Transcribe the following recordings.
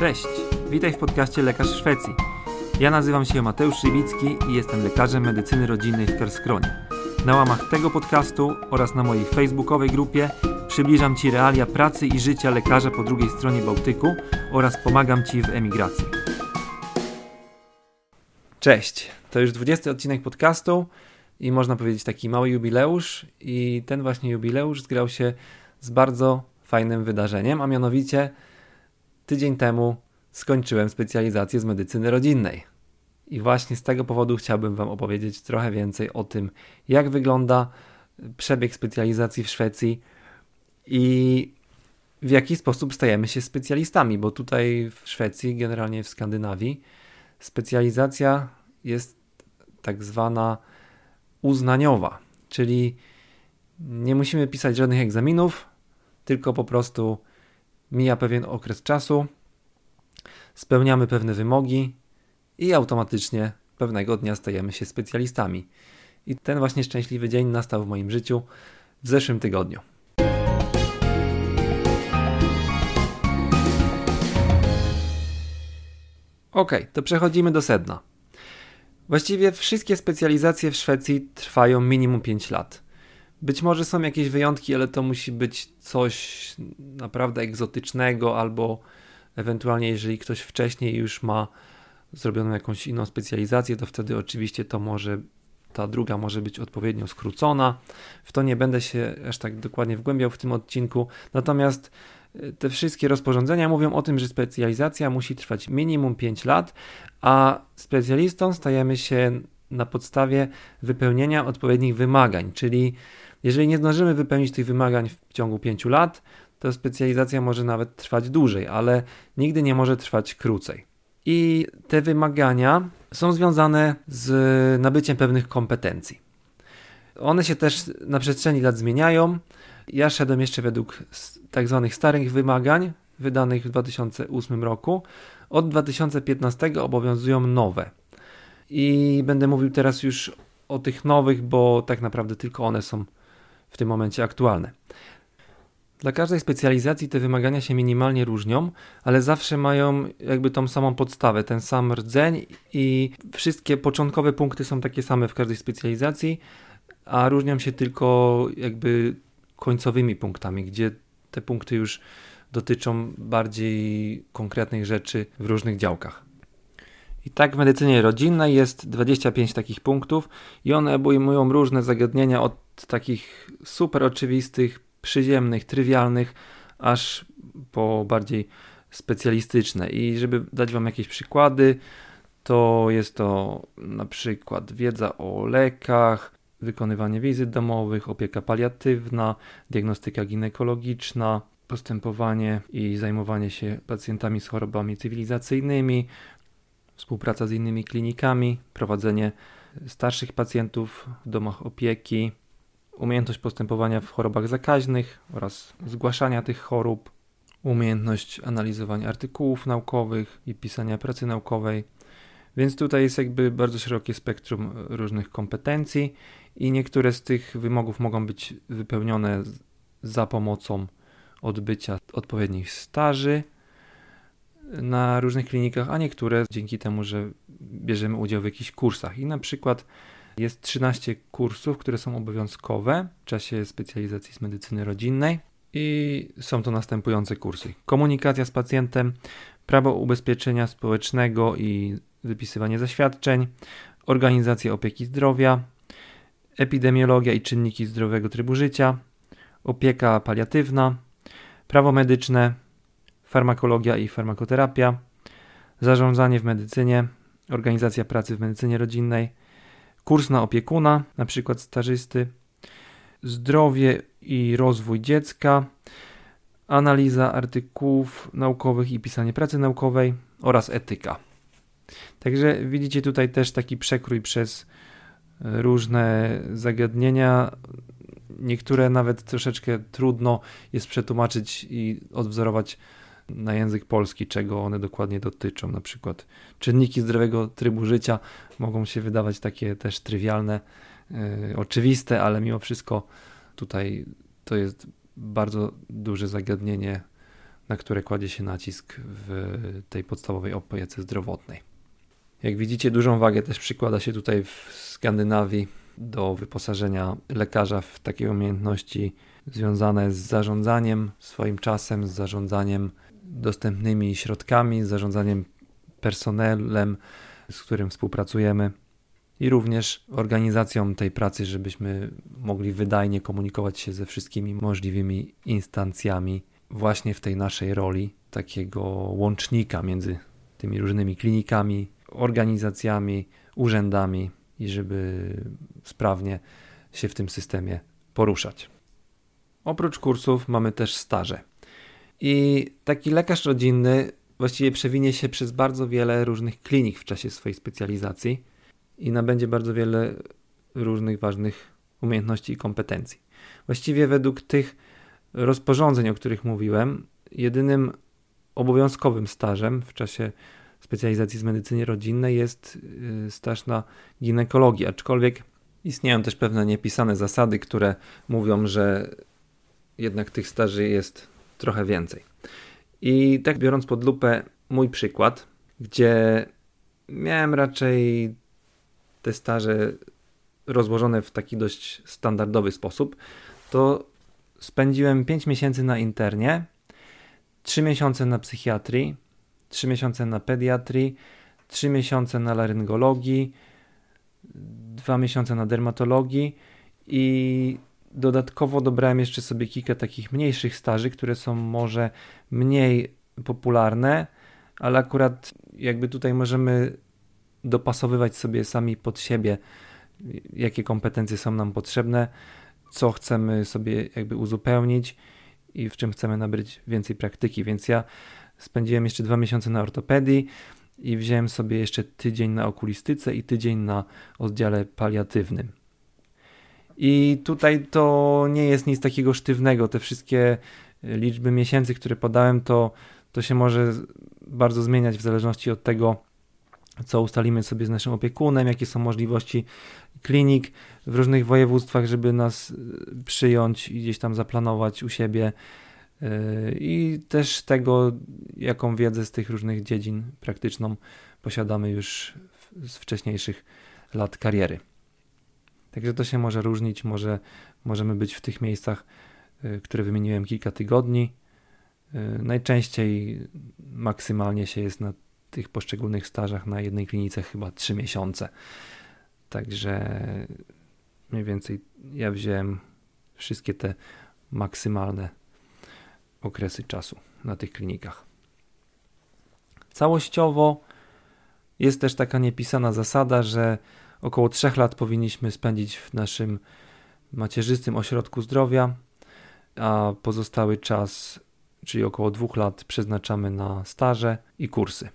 Cześć, witaj w podcaście Lekarz Szwecji. Ja nazywam się Mateusz Szybicki i jestem lekarzem medycyny rodzinnej w Kerskronie. Na łamach tego podcastu oraz na mojej facebookowej grupie przybliżam Ci realia pracy i życia lekarza po drugiej stronie Bałtyku oraz pomagam Ci w emigracji. Cześć, to już 20 odcinek podcastu i można powiedzieć taki mały jubileusz i ten właśnie jubileusz zgrał się z bardzo fajnym wydarzeniem, a mianowicie tydzień temu skończyłem specjalizację z medycyny rodzinnej. I właśnie z tego powodu chciałbym Wam opowiedzieć trochę więcej o tym, jak wygląda przebieg specjalizacji w Szwecji i w jaki sposób stajemy się specjalistami, bo tutaj w Szwecji, generalnie w Skandynawii, specjalizacja jest tak zwana uznaniowa, czyli nie musimy pisać żadnych egzaminów, tylko po prostu mija pewien okres czasu, spełniamy pewne wymogi i automatycznie pewnego dnia stajemy się specjalistami. I ten właśnie szczęśliwy dzień nastał w moim życiu w zeszłym tygodniu. Ok, to przechodzimy do sedna. Właściwie wszystkie specjalizacje w Szwecji trwają minimum 5 lat. Być może są jakieś wyjątki, ale to musi być coś naprawdę egzotycznego, albo ewentualnie, jeżeli ktoś wcześniej już ma zrobioną jakąś inną specjalizację, to wtedy oczywiście to może ta druga może być odpowiednio skrócona. W to nie będę się aż tak dokładnie wgłębiał w tym odcinku. Natomiast e, te wszystkie rozporządzenia mówią o tym, że specjalizacja musi trwać minimum 5 lat, a specjalistą stajemy się na podstawie wypełnienia odpowiednich wymagań, czyli jeżeli nie zdążymy wypełnić tych wymagań w ciągu 5 lat, to specjalizacja może nawet trwać dłużej, ale nigdy nie może trwać krócej. I te wymagania są związane z nabyciem pewnych kompetencji. One się też na przestrzeni lat zmieniają. Ja szedłem jeszcze według tak zwanych starych wymagań, wydanych w 2008 roku. Od 2015 obowiązują nowe. I będę mówił teraz już o tych nowych, bo tak naprawdę tylko one są w tym momencie aktualne. Dla każdej specjalizacji te wymagania się minimalnie różnią, ale zawsze mają jakby tą samą podstawę, ten sam rdzeń i wszystkie początkowe punkty są takie same w każdej specjalizacji, a różnią się tylko jakby końcowymi punktami, gdzie te punkty już dotyczą bardziej konkretnych rzeczy w różnych działkach. I tak w medycynie rodzinnej jest 25 takich punktów i one obejmują różne zagadnienia od takich super oczywistych, przyziemnych, trywialnych, aż po bardziej specjalistyczne. I żeby dać Wam jakieś przykłady, to jest to na przykład wiedza o lekach, wykonywanie wizyt domowych, opieka paliatywna, diagnostyka ginekologiczna, postępowanie i zajmowanie się pacjentami z chorobami cywilizacyjnymi, współpraca z innymi klinikami, prowadzenie starszych pacjentów w domach opieki, umiejętność postępowania w chorobach zakaźnych oraz zgłaszania tych chorób, umiejętność analizowania artykułów naukowych i pisania pracy naukowej. Więc tutaj jest jakby bardzo szerokie spektrum różnych kompetencji i niektóre z tych wymogów mogą być wypełnione za pomocą odbycia odpowiednich staży na różnych klinikach, a niektóre dzięki temu, że bierzemy udział w jakichś kursach. I na przykład jest 13 kursów, które są obowiązkowe w czasie specjalizacji z medycyny rodzinnej. I są to następujące kursy: komunikacja z pacjentem, prawo ubezpieczenia społecznego i wypisywanie zaświadczeń, organizacja opieki zdrowia, epidemiologia i czynniki zdrowego trybu życia, opieka paliatywna, prawo medyczne, farmakologia i farmakoterapia, zarządzanie w medycynie, organizacja pracy w medycynie rodzinnej, kurs na opiekuna, na przykład stażysty, zdrowie i rozwój dziecka, analiza artykułów naukowych i pisanie pracy naukowej oraz etyka. Także widzicie tutaj też taki przekrój przez różne zagadnienia. Niektóre nawet troszeczkę trudno jest przetłumaczyć i odwzorować na język polski, czego one dokładnie dotyczą. Na przykład czynniki zdrowego trybu życia mogą się wydawać takie też trywialne, yy, oczywiste, ale mimo wszystko tutaj to jest bardzo duże zagadnienie na które kładzie się nacisk w tej podstawowej opiece zdrowotnej. Jak widzicie, dużą wagę też przykłada się tutaj w Skandynawii do wyposażenia lekarza w takie umiejętności związane z zarządzaniem swoim czasem, z zarządzaniem dostępnymi środkami, zarządzaniem personelem, z którym współpracujemy i również organizacją tej pracy, żebyśmy mogli wydajnie komunikować się ze wszystkimi możliwymi instancjami, właśnie w tej naszej roli takiego łącznika między tymi różnymi klinikami, organizacjami, urzędami i żeby sprawnie się w tym systemie poruszać. Oprócz kursów mamy też staże. I taki lekarz rodzinny właściwie przewinie się przez bardzo wiele różnych klinik w czasie swojej specjalizacji i nabędzie bardzo wiele różnych ważnych umiejętności i kompetencji. Właściwie według tych rozporządzeń, o których mówiłem, jedynym obowiązkowym stażem w czasie specjalizacji z medycyny rodzinnej jest y, staż na ginekologii, aczkolwiek istnieją też pewne niepisane zasady, które mówią, że jednak tych staży jest trochę więcej. I tak biorąc pod lupę mój przykład, gdzie miałem raczej te staże rozłożone w taki dość standardowy sposób, to spędziłem 5 miesięcy na internie, 3 miesiące na psychiatrii, 3 miesiące na pediatrii, 3 miesiące na laryngologii, 2 miesiące na dermatologii i dodatkowo dobrałem jeszcze sobie kilka takich mniejszych staży, które są może mniej popularne, ale akurat jakby tutaj możemy dopasowywać sobie sami pod siebie, jakie kompetencje są nam potrzebne, co chcemy sobie jakby uzupełnić i w czym chcemy nabyć więcej praktyki. Więc ja spędziłem jeszcze dwa miesiące na ortopedii i wziąłem sobie jeszcze tydzień na okulistyce i tydzień na oddziale paliatywnym. I tutaj to nie jest nic takiego sztywnego. Te wszystkie liczby miesięcy, które podałem, to, to się może bardzo zmieniać w zależności od tego, co ustalimy sobie z naszym opiekunem, jakie są możliwości klinik w różnych województwach, żeby nas y, przyjąć i gdzieś tam zaplanować u siebie. Y, I też tego, jaką wiedzę z tych różnych dziedzin praktyczną posiadamy już z wcześniejszych lat kariery. Także to się może różnić, może możemy być w tych miejscach, y, które wymieniłem kilka tygodni. Najczęściej maksymalnie się jest na tych poszczególnych stażach na jednej klinice chyba 3 miesiące. Także mniej więcej ja wziąłem wszystkie te maksymalne okresy czasu na tych klinikach. Całościowo jest też taka niepisana zasada, że około 3 lat powinniśmy spędzić w naszym macierzystym ośrodku zdrowia, a pozostały czas, czyli około 2 lat, przeznaczamy na staże i kursy.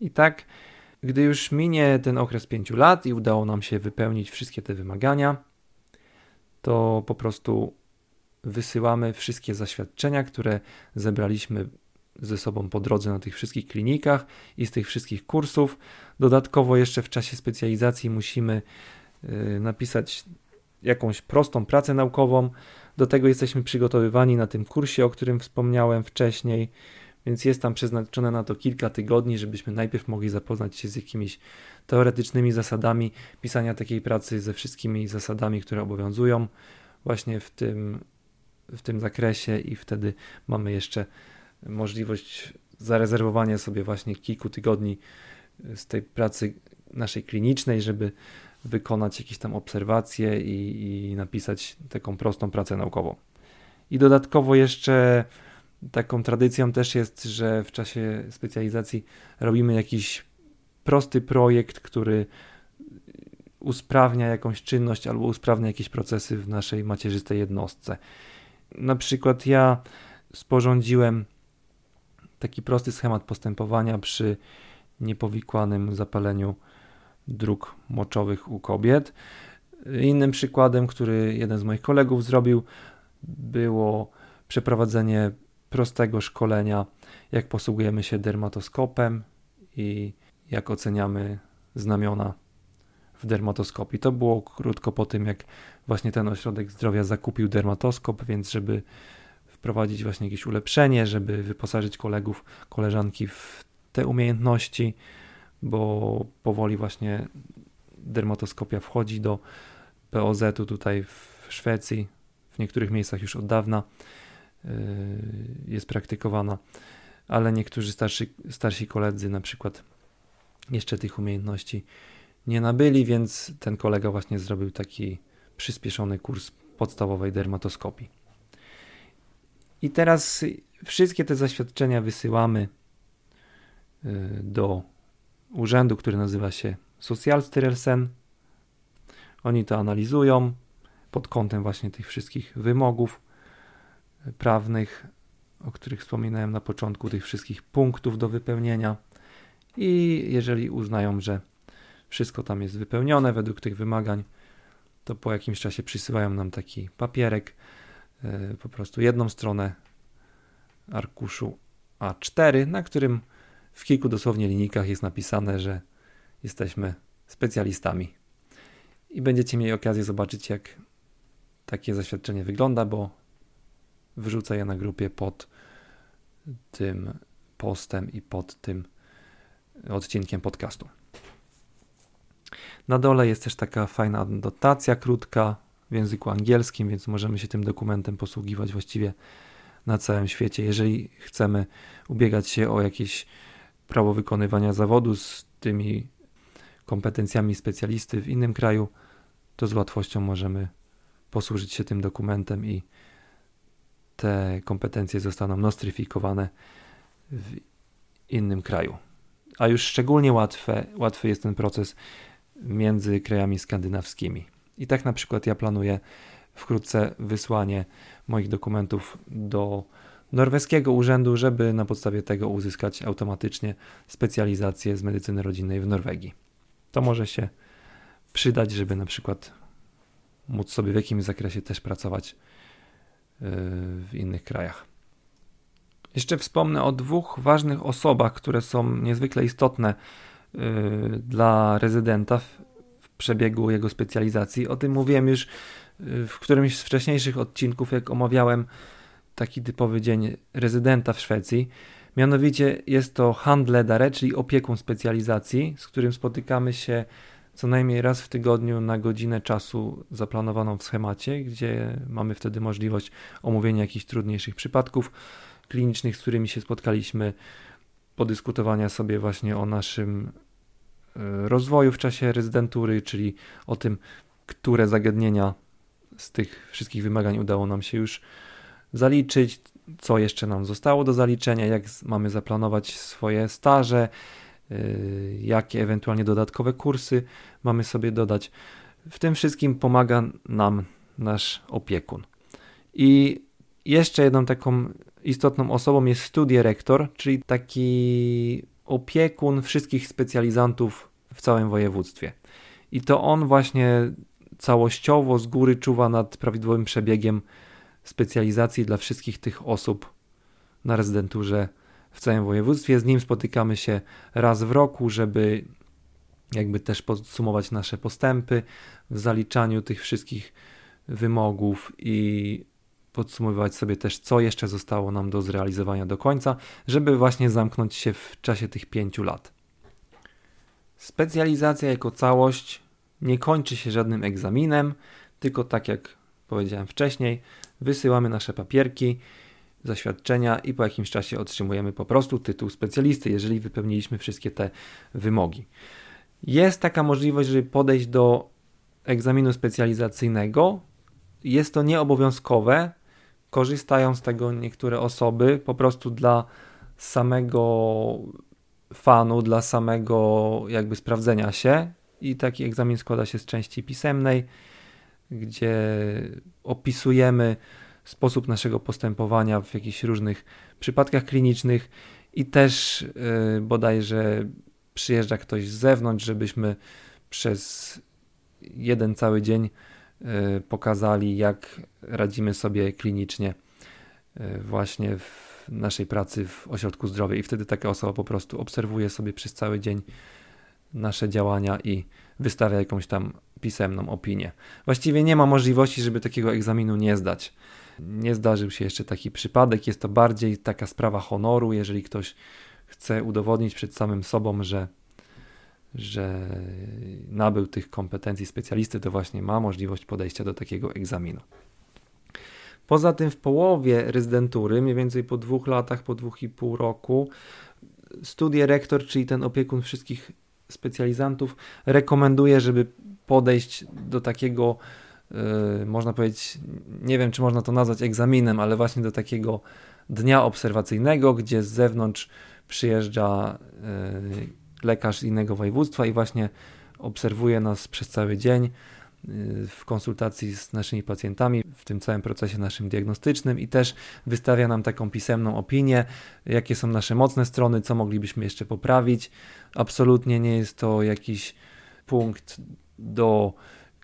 I tak, gdy już minie ten okres 5 lat i udało nam się wypełnić wszystkie te wymagania, to po prostu wysyłamy wszystkie zaświadczenia, które zebraliśmy ze sobą po drodze na tych wszystkich klinikach i z tych wszystkich kursów. Dodatkowo jeszcze w czasie specjalizacji musimy y, napisać jakąś prostą pracę naukową. Do tego jesteśmy przygotowywani na tym kursie, o którym wspomniałem wcześniej więc jest tam przeznaczone na to kilka tygodni, żebyśmy najpierw mogli zapoznać się z jakimiś teoretycznymi zasadami pisania takiej pracy, ze wszystkimi zasadami, które obowiązują właśnie w tym, w tym zakresie, i wtedy mamy jeszcze możliwość zarezerwowania sobie właśnie kilku tygodni z tej pracy naszej klinicznej, żeby wykonać jakieś tam obserwacje i, i napisać taką prostą pracę naukową. I dodatkowo jeszcze taką tradycją też jest, że w czasie specjalizacji robimy jakiś prosty projekt, który usprawnia jakąś czynność albo usprawnia jakieś procesy w naszej macierzystej jednostce. Na przykład ja sporządziłem taki prosty schemat postępowania przy niepowikłanym zapaleniu dróg moczowych u kobiet. Innym przykładem, który jeden z moich kolegów zrobił, było przeprowadzenie prostego szkolenia, jak posługujemy się dermatoskopem i jak oceniamy znamiona w dermatoskopii. To było krótko po tym, jak właśnie ten ośrodek zdrowia zakupił dermatoskop, więc żeby wprowadzić właśnie jakieś ulepszenie, żeby wyposażyć kolegów, koleżanki w te umiejętności, bo powoli właśnie dermatoskopia wchodzi do POZ-u tutaj w Szwecji, w niektórych miejscach już od dawna yy, jest praktykowana, ale niektórzy starsi, starsi koledzy na przykład jeszcze tych umiejętności nie nabyli, więc ten kolega właśnie zrobił taki przyspieszony kurs podstawowej dermatoskopii. I teraz wszystkie te zaświadczenia wysyłamy y, do urzędu, który nazywa się Socialstyrelsen. Oni to analizują pod kątem właśnie tych wszystkich wymogów prawnych, o których wspominałem na początku, tych wszystkich punktów do wypełnienia. I jeżeli uznają, że wszystko tam jest wypełnione według tych wymagań, to po jakimś czasie przysyłają nam taki papierek, po prostu jedną stronę arkuszu A4, na którym w kilku dosłownie linijkach jest napisane, że jesteśmy specjalistami. I będziecie mieli okazję zobaczyć, jak takie zaświadczenie wygląda, bo wrzucę je na grupie pod tym postem i pod tym odcinkiem podcastu. Na dole jest też taka fajna dotacja krótka w języku angielskim, więc możemy się tym dokumentem posługiwać właściwie na całym świecie. Jeżeli chcemy ubiegać się o jakieś prawo wykonywania zawodu z tymi kompetencjami specjalisty w innym kraju, to z łatwością możemy posłużyć się tym dokumentem i te kompetencje zostaną nostryfikowane w innym kraju. A już szczególnie łatwe, łatwy jest ten proces między krajami skandynawskimi. I tak na przykład ja planuję wkrótce wysłanie moich dokumentów do norweskiego urzędu, żeby na podstawie tego uzyskać automatycznie specjalizację z medycyny rodzinnej w Norwegii. To może się przydać, żeby na przykład móc sobie w jakimś zakresie też pracować yy, w innych krajach. Jeszcze wspomnę o dwóch ważnych osobach, które są niezwykle istotne yy, dla rezydenta przebiegu jego specjalizacji. O tym mówiłem już yy, w którymś z wcześniejszych odcinków, jak omawiałem taki typowy dzień rezydenta w Szwecji. Mianowicie jest to handledare, czyli opiekun specjalizacji, z którym spotykamy się co najmniej raz w tygodniu na godzinę czasu zaplanowaną w schemacie, gdzie mamy wtedy możliwość omówienia jakichś trudniejszych przypadków klinicznych, z którymi się spotkaliśmy, podyskutowania sobie właśnie o naszym rozwoju w czasie rezydentury, czyli o tym, które zagadnienia z tych wszystkich wymagań udało nam się już zaliczyć, co jeszcze nam zostało do zaliczenia, jak mamy zaplanować swoje staże, y, jakie ewentualnie dodatkowe kursy mamy sobie dodać. W tym wszystkim pomaga nam nasz opiekun. I jeszcze jedną taką istotną osobą jest studierektor, czyli taki opiekun wszystkich specjalizantów w całym województwie. I to on właśnie całościowo z góry czuwa nad prawidłowym przebiegiem specjalizacji dla wszystkich tych osób na rezydenturze w całym województwie. Z nim spotykamy się raz w roku, żeby jakby też podsumować nasze postępy w zaliczaniu tych wszystkich wymogów i podsumowywać sobie też, co jeszcze zostało nam do zrealizowania do końca, żeby właśnie zamknąć się w czasie tych pięciu lat. Specjalizacja jako całość nie kończy się żadnym egzaminem, tylko tak jak powiedziałem wcześniej, wysyłamy nasze papierki, zaświadczenia i po jakimś czasie otrzymujemy po prostu tytuł specjalisty, jeżeli wypełniliśmy wszystkie te wymogi. Jest taka możliwość, żeby podejść do egzaminu specjalizacyjnego. Jest to nieobowiązkowe. Korzystają z tego niektóre osoby po prostu dla samego fanu, dla samego jakby sprawdzenia się. I taki egzamin składa się z części pisemnej gdzie opisujemy sposób naszego postępowania w jakichś różnych przypadkach klinicznych i też yy, bodajże przyjeżdża ktoś z zewnątrz, żebyśmy przez jeden cały dzień pokazali, jak radzimy sobie klinicznie yy, właśnie w naszej pracy w ośrodku zdrowia i wtedy taka osoba po prostu obserwuje sobie przez cały dzień nasze działania i wystawia jakąś tam pisemną opinię. Właściwie nie ma możliwości, żeby takiego egzaminu nie zdać. Nie zdarzył się jeszcze taki przypadek. Jest to bardziej taka sprawa honoru, jeżeli ktoś chce udowodnić przed samym sobą, że, że nabył tych kompetencji specjalisty, to właśnie ma możliwość podejścia do takiego egzaminu. Poza tym w połowie rezydentury, mniej więcej po dwóch latach, po dwóch i pół roku, studie rektor, czyli ten opiekun wszystkich specjalizantów, rekomenduje, żeby podejść do takiego, yy, można powiedzieć, nie wiem czy można to nazwać egzaminem, ale właśnie do takiego dnia obserwacyjnego, gdzie z zewnątrz przyjeżdża yy, lekarz innego województwa i właśnie obserwuje nas przez cały dzień Y, w konsultacji z naszymi pacjentami, w tym całym procesie naszym diagnostycznym i też wystawia nam taką pisemną opinię, jakie są nasze mocne strony, co moglibyśmy jeszcze poprawić. Absolutnie nie jest to jakiś punkt do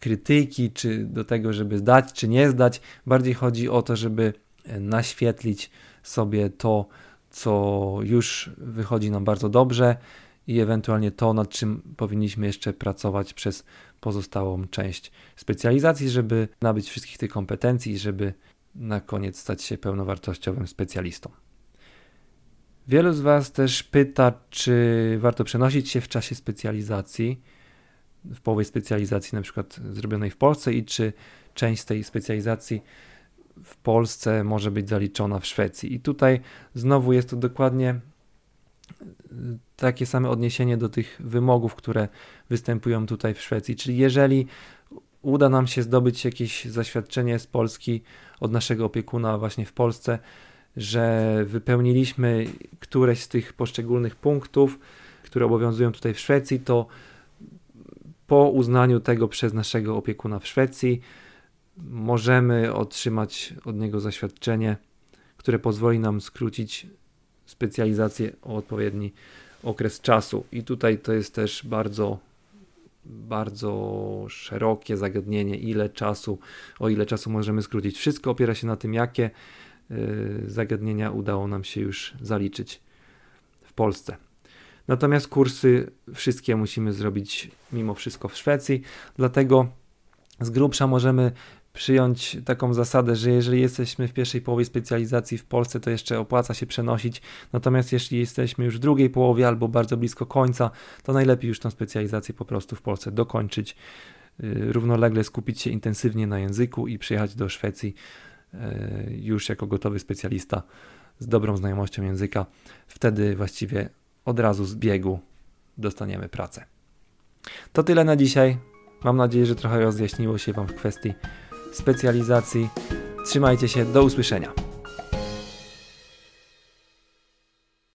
krytyki, czy do tego, żeby zdać, czy nie zdać. Bardziej chodzi o to, żeby naświetlić sobie to, co już wychodzi nam bardzo dobrze i ewentualnie to, nad czym powinniśmy jeszcze pracować przez pozostałą część specjalizacji, żeby nabyć wszystkich tych kompetencji i żeby na koniec stać się pełnowartościowym specjalistą. Wielu z Was też pyta, czy warto przenosić się w czasie specjalizacji, w połowie specjalizacji na przykład zrobionej w Polsce i czy część tej specjalizacji w Polsce może być zaliczona w Szwecji. I tutaj znowu jest to dokładnie takie same odniesienie do tych wymogów, które występują tutaj w Szwecji. Czyli jeżeli uda nam się zdobyć jakieś zaświadczenie z Polski od naszego opiekuna właśnie w Polsce, że wypełniliśmy któreś z tych poszczególnych punktów, które obowiązują tutaj w Szwecji, to po uznaniu tego przez naszego opiekuna w Szwecji możemy otrzymać od niego zaświadczenie, które pozwoli nam skrócić specjalizację o odpowiedni okres czasu. I tutaj to jest też bardzo, bardzo szerokie zagadnienie, ile czasu, o ile czasu możemy skrócić. Wszystko opiera się na tym, jakie y, zagadnienia udało nam się już zaliczyć w Polsce. Natomiast kursy wszystkie musimy zrobić mimo wszystko w Szwecji, dlatego z grubsza możemy przyjąć taką zasadę, że jeżeli jesteśmy w pierwszej połowie specjalizacji w Polsce, to jeszcze opłaca się przenosić. Natomiast jeśli jesteśmy już w drugiej połowie albo bardzo blisko końca, to najlepiej już tą specjalizację po prostu w Polsce dokończyć, y, równolegle skupić się intensywnie na języku i przyjechać do Szwecji y, już jako gotowy specjalista z dobrą znajomością języka. Wtedy właściwie od razu z biegu dostaniemy pracę. To tyle na dzisiaj. Mam nadzieję, że trochę rozjaśniło się Wam w kwestii specjalizacji. Trzymajcie się, do usłyszenia.